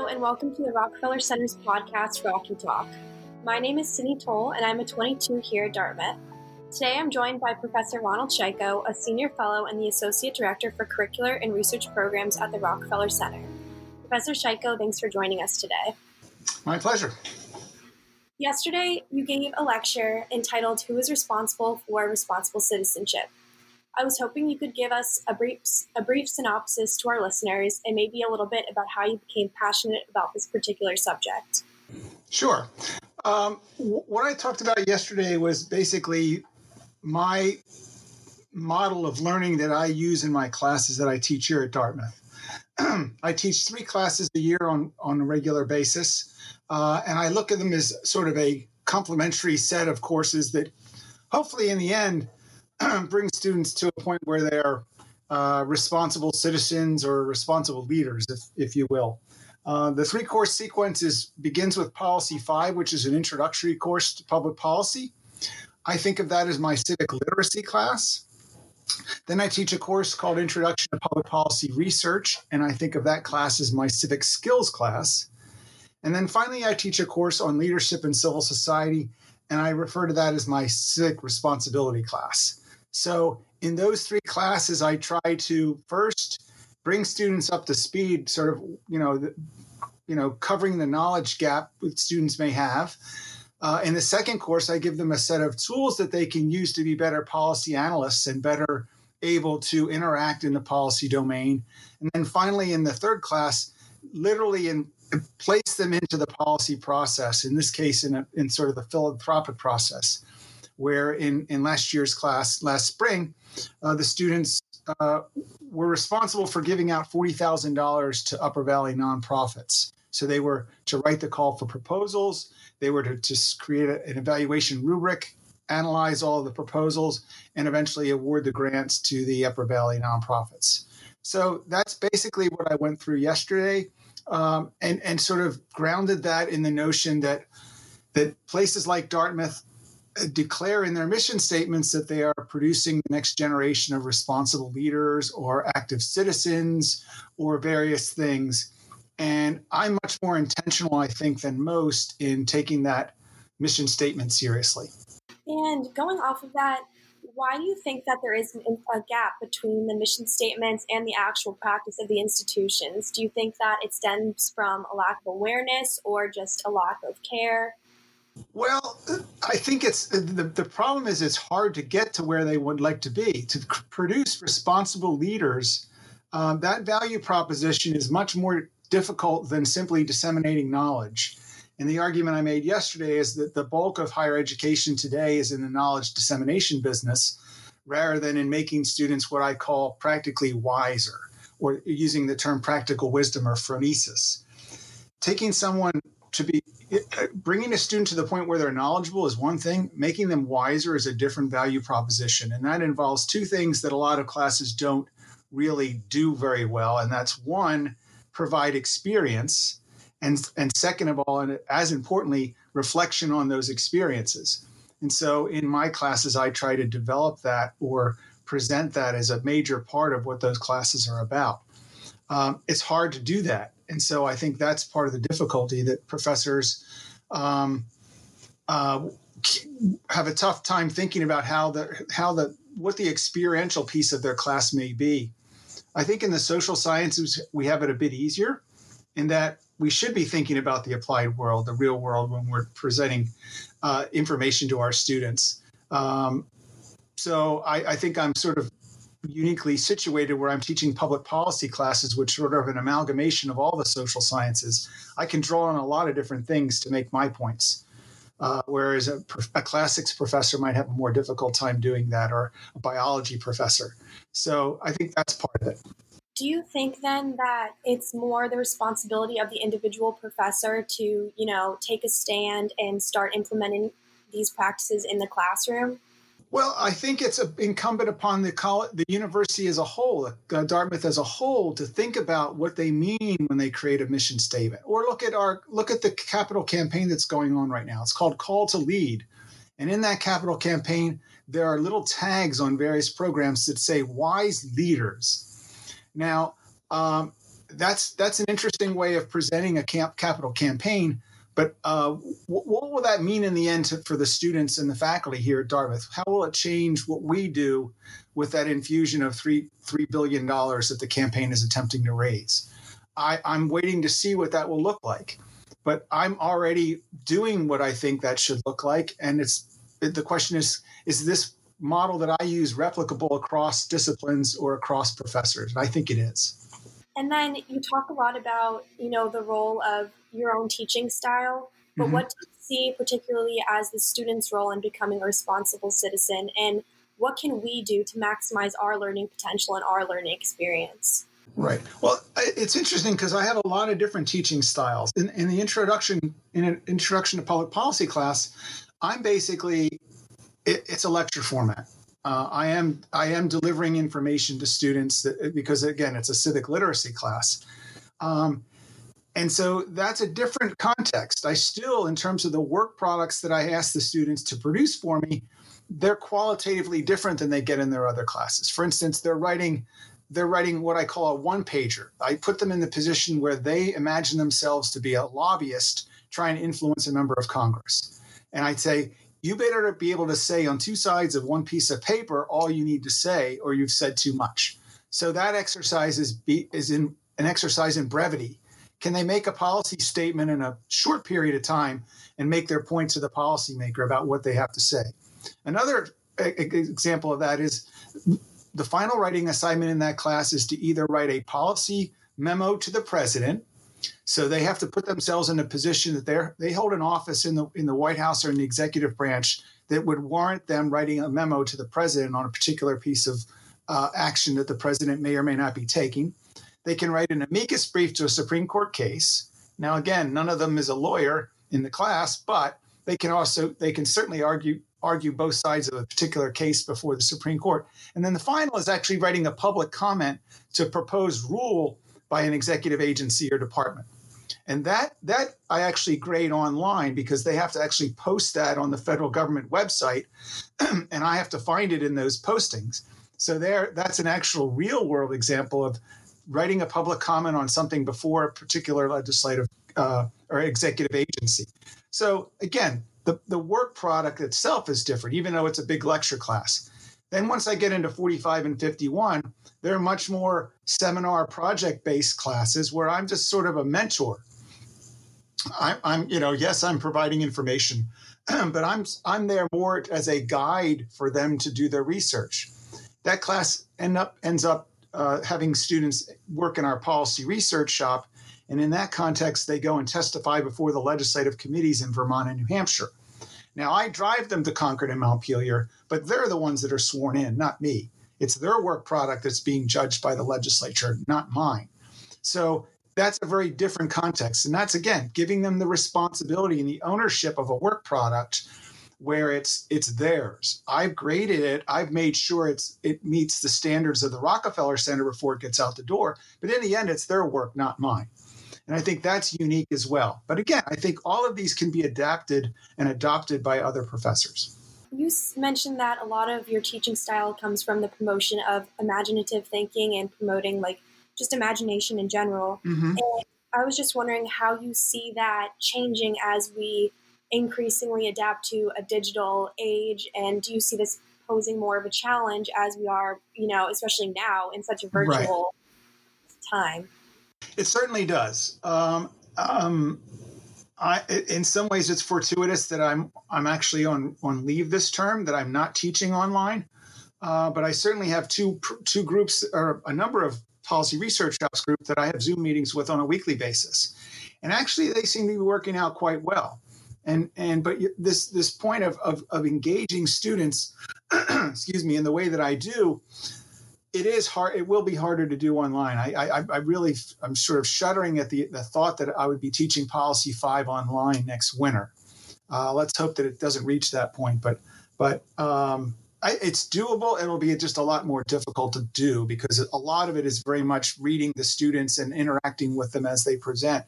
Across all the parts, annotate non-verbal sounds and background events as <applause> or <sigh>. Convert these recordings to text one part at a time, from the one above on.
Hello, and welcome to the Rockefeller Center's podcast, Rocky Talk. My name is Sydney Toll, and I'm a 22 here at Dartmouth. Today I'm joined by Professor Ronald Shaiko, a senior fellow and the Associate Director for Curricular and Research Programs at the Rockefeller Center. Professor Shaiko, thanks for joining us today. My pleasure. Yesterday, you gave a lecture entitled Who is Responsible for Responsible Citizenship? I was hoping you could give us a brief, a brief synopsis to our listeners and maybe a little bit about how you became passionate about this particular subject. Sure. Um, what I talked about yesterday was basically my model of learning that I use in my classes that I teach here at Dartmouth. <clears throat> I teach three classes a year on, on a regular basis, uh, and I look at them as sort of a complementary set of courses that hopefully in the end <clears throat> bring students to a point where they're uh, responsible citizens or responsible leaders, if, if you will. Uh, the three course sequence is, begins with Policy 5, which is an introductory course to public policy. I think of that as my civic literacy class. Then I teach a course called Introduction to Public Policy Research, and I think of that class as my civic skills class. And then finally, I teach a course on leadership and civil society, and I refer to that as my civic responsibility class. So in those three classes, I try to first bring students up to speed, sort of, you know, the, you know, covering the knowledge gap that students may have. Uh, in the second course, I give them a set of tools that they can use to be better policy analysts and better able to interact in the policy domain. And then finally, in the third class, literally in, place them into the policy process, in this case, in, a, in sort of the philanthropic process where in, in last year's class, last spring, uh, the students uh, were responsible for giving out $40,000 to Upper Valley nonprofits. So they were to write the call for proposals, they were to, to create a, an evaluation rubric, analyze all the proposals, and eventually award the grants to the Upper Valley nonprofits. So that's basically what I went through yesterday. Um, and, and sort of grounded that in the notion that that places like Dartmouth declare in their mission statements that they are producing the next generation of responsible leaders or active citizens or various things. And I'm much more intentional, I think, than most in taking that mission statement seriously. And going off of that, why do you think that there is a gap between the mission statements and the actual practice of the institutions? Do you think that it stems from a lack of awareness or just a lack of care? Well, I think it's the, the problem is it's hard to get to where they would like to be. To produce responsible leaders, um, that value proposition is much more difficult than simply disseminating knowledge. And the argument I made yesterday is that the bulk of higher education today is in the knowledge dissemination business rather than in making students what I call practically wiser, or using the term practical wisdom or phronesis. Taking someone to be bringing a student to the point where they're knowledgeable is one thing. Making them wiser is a different value proposition. And that involves two things that a lot of classes don't really do very well. And that's one provide experience. And and second of all and as importantly reflection on those experiences. And so in my classes i try to develop that or present that as a major part of what those classes are about. Um, it's hard to do that and so I think that's part of the difficulty that professors um, uh, have a tough time thinking about how the how the what the experiential piece of their class may be. I think in the social sciences we have it a bit easier in that we should be thinking about the applied world, the real world, when we're presenting uh, information to our students. Um, so I, I, think I'm sort of uniquely situated where I'm teaching public policy classes, which sort of an amalgamation of all the social sciences. I can draw on a lot of different things to make my points. Uh, whereas a, a, classics professor might have a more difficult time doing that, or a biology professor. So I think that's part of it. Do you think then that it's more the responsibility of the individual professor to, you know, take a stand and start implementing these practices in the classroom? Well, I think it's incumbent upon the college, the university as a whole, uh, Dartmouth as a whole, to think about what they mean when they create a mission statement. Or look at our look at the capital campaign that's going on right now. It's called Call to Lead, and in that capital campaign, there are little tags on various programs that say "wise leaders." Now, um, that's that's an interesting way of presenting a camp capital campaign. But uh, what, what will that mean in the end to, for the students and the faculty here at Dartmouth? How will it change what we do with that infusion of three three billion dollars that the campaign is attempting to raise? I, I'm waiting to see what that will look like. But I'm already doing what I think that should look like, and it's the question is: Is this model that I use replicable across disciplines or across professors? And I think it is. And then you talk a lot about, you know, the role of your own teaching style, but mm-hmm. what do you see particularly as the student's role in becoming a responsible citizen and what can we do to maximize our learning potential and our learning experience? Right. Well, it's interesting because I have a lot of different teaching styles. In, in the introduction, in an introduction to public policy class, I'm basically it, it's a lecture format. Uh, I am I am delivering information to students that, because again it's a civic literacy class, um, and so that's a different context. I still, in terms of the work products that I ask the students to produce for me, they're qualitatively different than they get in their other classes. For instance, they're writing they're writing what I call a one pager. I put them in the position where they imagine themselves to be a lobbyist trying to influence a member of Congress, and I'd say you better be able to say on two sides of one piece of paper all you need to say, or you've said too much. So that exercise is, be, is in an exercise in brevity. Can they make a policy statement in a short period of time and make their point to the policymaker about what they have to say? Another example of that is the final writing assignment in that class is to either write a policy memo to the president so they have to put themselves in a position that they they hold an office in the in the White House or in the executive branch that would warrant them writing a memo to the president on a particular piece of uh, action that the president may or may not be taking. They can write an amicus brief to a Supreme Court case. Now, again, none of them is a lawyer in the class, but they can also they can certainly argue argue both sides of a particular case before the Supreme Court. And then the final is actually writing a public comment to propose rule by an executive agency or department. And that that I actually grade online because they have to actually post that on the federal government website, <clears throat> and I have to find it in those postings. So there, that's an actual real world example of writing a public comment on something before a particular legislative uh, or executive agency. So again, the, the work product itself is different, even though it's a big lecture class. Then once I get into 45 and 51, they're much more seminar project based classes where I'm just sort of a mentor. I, I'm, you know, yes, I'm providing information, <clears throat> but I'm I'm there more as a guide for them to do their research. That class end up ends up uh, having students work in our policy research shop, and in that context, they go and testify before the legislative committees in Vermont and New Hampshire. Now, I drive them to Concord and Montpelier, but they're the ones that are sworn in, not me. It's their work product that's being judged by the legislature, not mine. So that's a very different context. And that's again giving them the responsibility and the ownership of a work product where it's it's theirs. I've graded it. I've made sure it's it meets the standards of the Rockefeller Center before it gets out the door. But in the end, it's their work, not mine. And I think that's unique as well. But again, I think all of these can be adapted and adopted by other professors. You mentioned that a lot of your teaching style comes from the promotion of imaginative thinking and promoting like just imagination in general. Mm-hmm. And I was just wondering how you see that changing as we increasingly adapt to a digital age and do you see this posing more of a challenge as we are, you know, especially now in such a virtual right. time? It certainly does. Um, um, I, in some ways, it's fortuitous that I'm I'm actually on on leave this term that I'm not teaching online, uh, but I certainly have two two groups or a number of policy research house group that I have Zoom meetings with on a weekly basis, and actually they seem to be working out quite well. And and but this this point of of, of engaging students, <clears throat> excuse me, in the way that I do, it is hard. It will be harder to do online. I, I, I really, I'm sort of shuddering at the, the thought that I would be teaching Policy Five online next winter. Uh, let's hope that it doesn't reach that point. But, but um, I, it's doable. It'll be just a lot more difficult to do because a lot of it is very much reading the students and interacting with them as they present,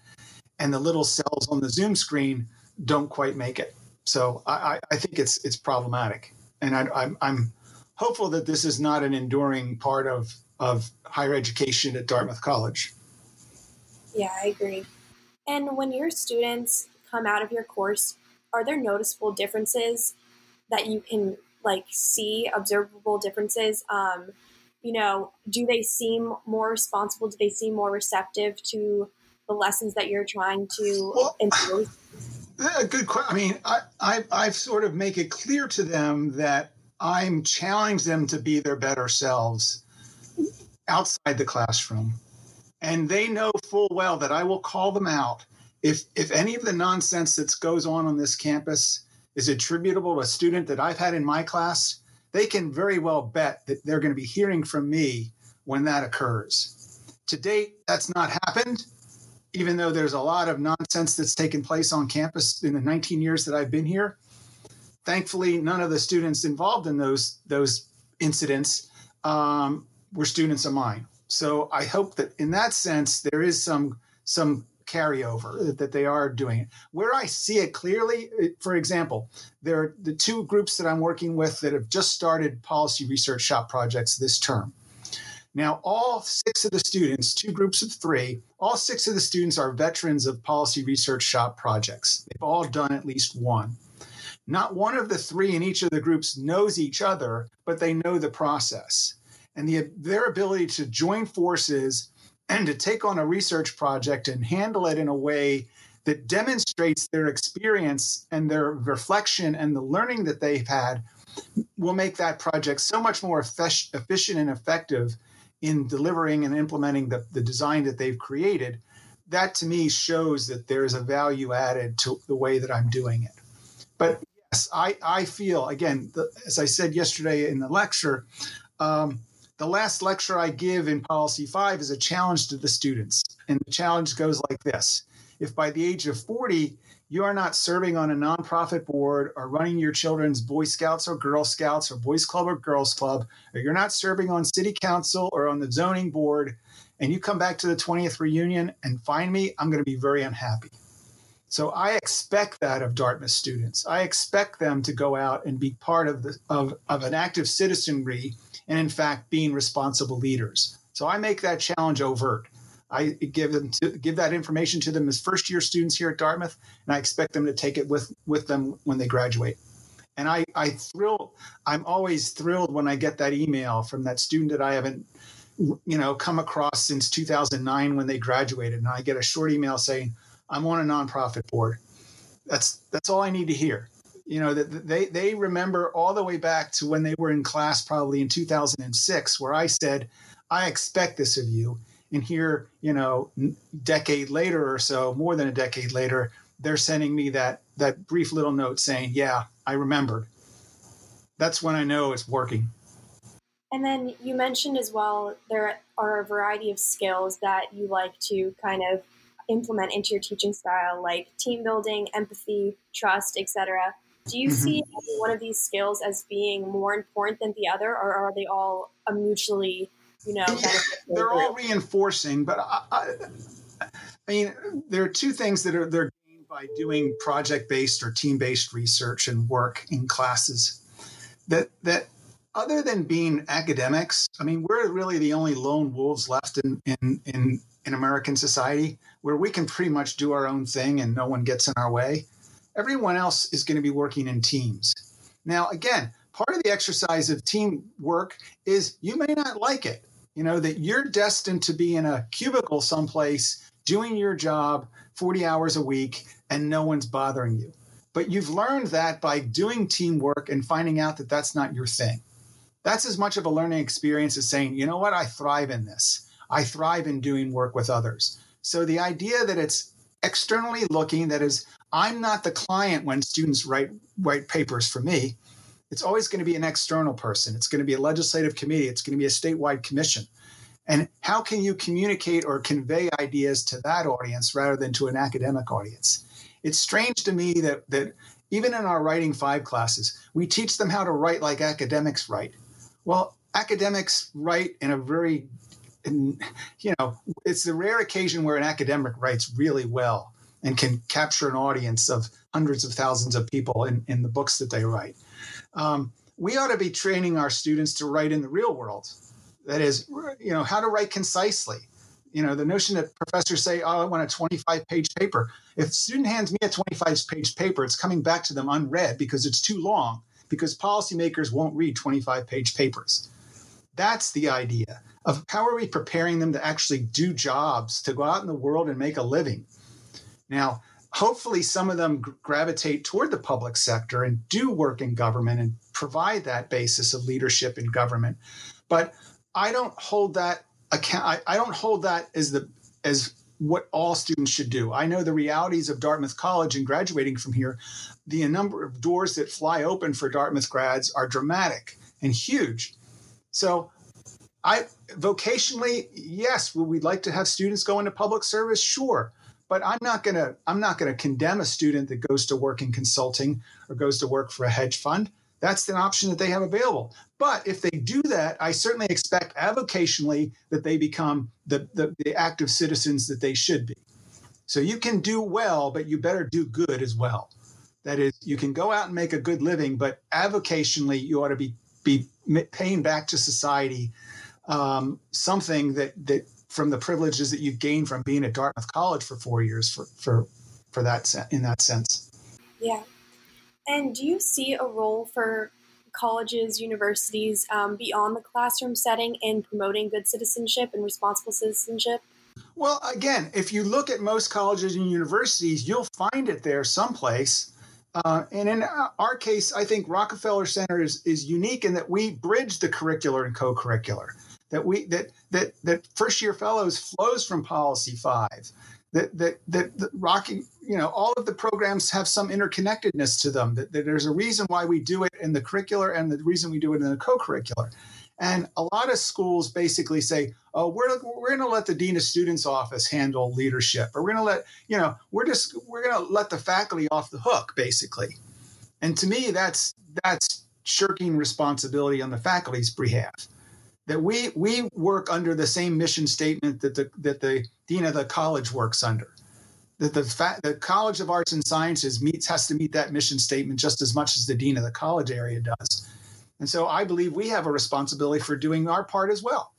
and the little cells on the Zoom screen don't quite make it. So I, I think it's it's problematic, and I, I'm, I'm hopeful that this is not an enduring part of, of higher education at Dartmouth College. Yeah, I agree. And when your students come out of your course, are there noticeable differences that you can like see observable differences? Um, you know, do they seem more responsible? Do they seem more receptive to the lessons that you're trying to well, impose? A good question. I mean, I, I I sort of make it clear to them that I'm challenge them to be their better selves outside the classroom, and they know full well that I will call them out if if any of the nonsense that goes on on this campus is attributable to a student that I've had in my class, they can very well bet that they're going to be hearing from me when that occurs. To date, that's not happened, even though there's a lot of nonsense that's taken place on campus in the 19 years that I've been here. Thankfully, none of the students involved in those those incidents um, were students of mine. So I hope that in that sense there is some some carryover that they are doing it. Where I see it clearly, for example, there are the two groups that I'm working with that have just started policy research shop projects this term. Now, all six of the students, two groups of three, all six of the students are veterans of policy research shop projects. They've all done at least one. Not one of the three in each of the groups knows each other, but they know the process. And the, their ability to join forces and to take on a research project and handle it in a way that demonstrates their experience and their reflection and the learning that they've had will make that project so much more efficient and effective in delivering and implementing the, the design that they've created. That to me shows that there's a value added to the way that I'm doing it. But I, I feel, again, the, as I said yesterday in the lecture, um, the last lecture I give in Policy 5 is a challenge to the students. And the challenge goes like this If by the age of 40, you are not serving on a nonprofit board or running your children's Boy Scouts or Girl Scouts or Boys Club or Girls Club, or you're not serving on city council or on the zoning board, and you come back to the 20th reunion and find me, I'm going to be very unhappy. So I expect that of Dartmouth students. I expect them to go out and be part of the of, of an active citizenry and in fact being responsible leaders. So I make that challenge overt. I give them to, give that information to them as first year students here at Dartmouth, and I expect them to take it with with them when they graduate. And I I thrill I'm always thrilled when I get that email from that student that I haven't you know come across since 2009 when they graduated, and I get a short email saying I'm on a nonprofit board. That's that's all I need to hear. You know that they they remember all the way back to when they were in class probably in 2006 where i said i expect this of you. And here you know decade later or so more than a decade later they're sending me that that brief little note saying yeah i remembered. That's when i know it's working. And then you mentioned as well there are a variety of skills that you like to kind of implement into your teaching style like team building empathy trust etc do you mm-hmm. see one of these skills as being more important than the other, or are they all a mutually, you know, they're all reinforcing? But I, I, I, mean, there are two things that are they're gained by doing project-based or team-based research and work in classes. That that other than being academics, I mean, we're really the only lone wolves left in in in, in American society where we can pretty much do our own thing and no one gets in our way everyone else is going to be working in teams. Now, again, part of the exercise of teamwork is you may not like it. You know, that you're destined to be in a cubicle someplace doing your job 40 hours a week and no one's bothering you. But you've learned that by doing teamwork and finding out that that's not your thing. That's as much of a learning experience as saying, you know what, I thrive in this. I thrive in doing work with others. So the idea that it's externally looking, that is, I'm not the client when students write write papers for me. It's always going to be an external person. It's going to be a legislative committee. It's going to be a statewide commission. And how can you communicate or convey ideas to that audience rather than to an academic audience? It's strange to me that that even in our writing five classes, we teach them how to write like academics write. Well, academics write in a very, in, you know, it's the rare occasion where an academic writes really well and can capture an audience of hundreds of thousands of people in, in the books that they write. Um, we ought to be training our students to write in the real world. That is, you know, how to write concisely. You know, the notion that professors say, "Oh, I want a 25-page paper." If a student hands me a 25-page paper, it's coming back to them unread because it's too long. Because policymakers won't read 25-page papers. That's the idea of how are we preparing them to actually do jobs, to go out in the world and make a living. Now, hopefully, some of them gravitate toward the public sector and do work in government and provide that basis of leadership in government. But I don't hold that account. I, I don't hold that as the as what all students should do. I know the realities of Dartmouth College and graduating from here. The number of doors that fly open for Dartmouth grads are dramatic and huge. So, I vocationally, yes, would we like to have students go into public service? Sure. But i'm not to i'm not to condemn a student that goes to work in consulting or goes to work for a hedge fund. That's an option that they have available. But if they do that i certainly expect avocationally that they become the, the, the active citizens that they should be. So you can do well but you better do good as well. That is you can go out and make a good living but avocationally you ought to be be paying back to society um, something that that from the privileges that you've gained from being at Dartmouth College for four years for for for that in that sense. Yeah, and do you see a role for colleges, universities um, beyond the classroom setting in promoting good citizenship and responsible citizenship? Well, again, if you look at most colleges and universities, you'll find it there someplace. Uh, and in our case, I think Rockefeller Center is, is unique in that we bridge the curricular and co-curricular that we that that that first year fellows flows from policy five that that that, that rocky you know all of the programs have some interconnectedness to them that, that, there's a reason why we do it in the curricular and the reason we do it in the co-curricular. And a lot of schools basically say oh we're, we're going to let the dean of students office handle leadership or we're going to let you know we're just we're going to let the faculty off the hook basically. And to me that's that's shirking responsibility on the faculty's behalf that we we work under the same mission statement that the that the dean of the college works under. That the fact the College of Arts and Sciences meets has to meet that mission statement just as much as the dean of the college area does. And so I believe we have a responsibility for doing our part as well.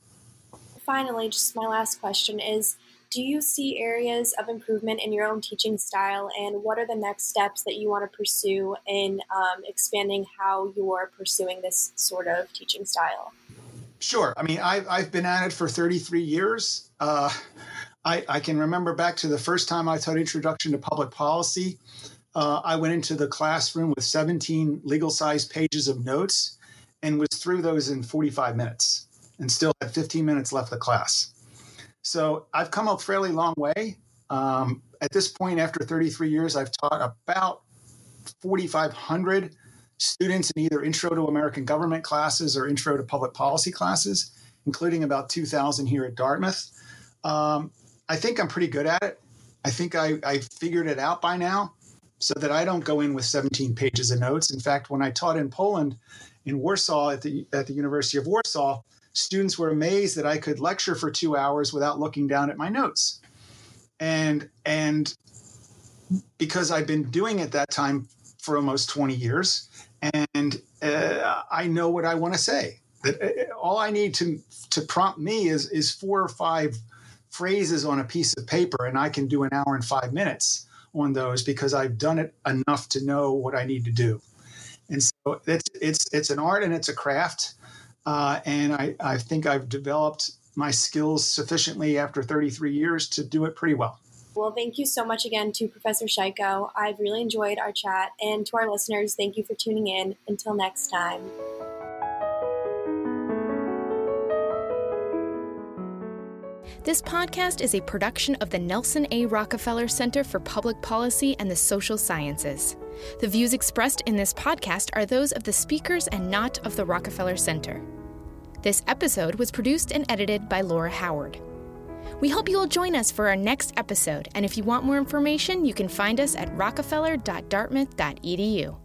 Finally, just my last question is do you see areas of improvement in your own teaching style and what are the next steps that you want to pursue in um, expanding how you're pursuing this sort of teaching style Sure. I mean, I've, I've been at it for 33 years. Uh, I, I, can remember back to the first time I taught Introduction to Public Policy. Uh, I went into the classroom with 17 legal sized pages of notes and was through those in 45 minutes and still had 15 minutes left of class. So I've come a fairly long way. Um, at this point, after 33 years, I've taught about 4,500 students in either intro to American government classes or intro to public policy classes, including about 2,000 here at Dartmouth. Um, I think I'm pretty good at it. I think I, I figured it out by now so that I don't go in with 17 pages of notes. In fact, when I taught in Poland, in Warsaw at the, at the University of Warsaw, students were amazed that I could lecture for two hours without looking down at my notes. And, and because I've been doing it that time for almost 20 years, and uh, I know what I want to say. That uh, all I need to to prompt me is is four or five phrases on a piece of paper, and I can do an hour and five minutes on those because I've done it enough to know what I need to do. And so it's it's it's an art and it's a craft, uh, and I I think I've developed my skills sufficiently after 33 years to do it pretty well. Well, thank you so much again to Professor Shaiko. I've really enjoyed our chat. And to our listeners, thank you for tuning in. Until next time. This podcast is a production of the Nelson A. Rockefeller Center for Public Policy and the Social Sciences. The views expressed in this podcast are those of the speakers and not of the Rockefeller Center. This episode was produced and edited by Laura Howard. We hope you will join us for our next episode, and if you want more information, you can find us at rockefeller.dartmouth.edu.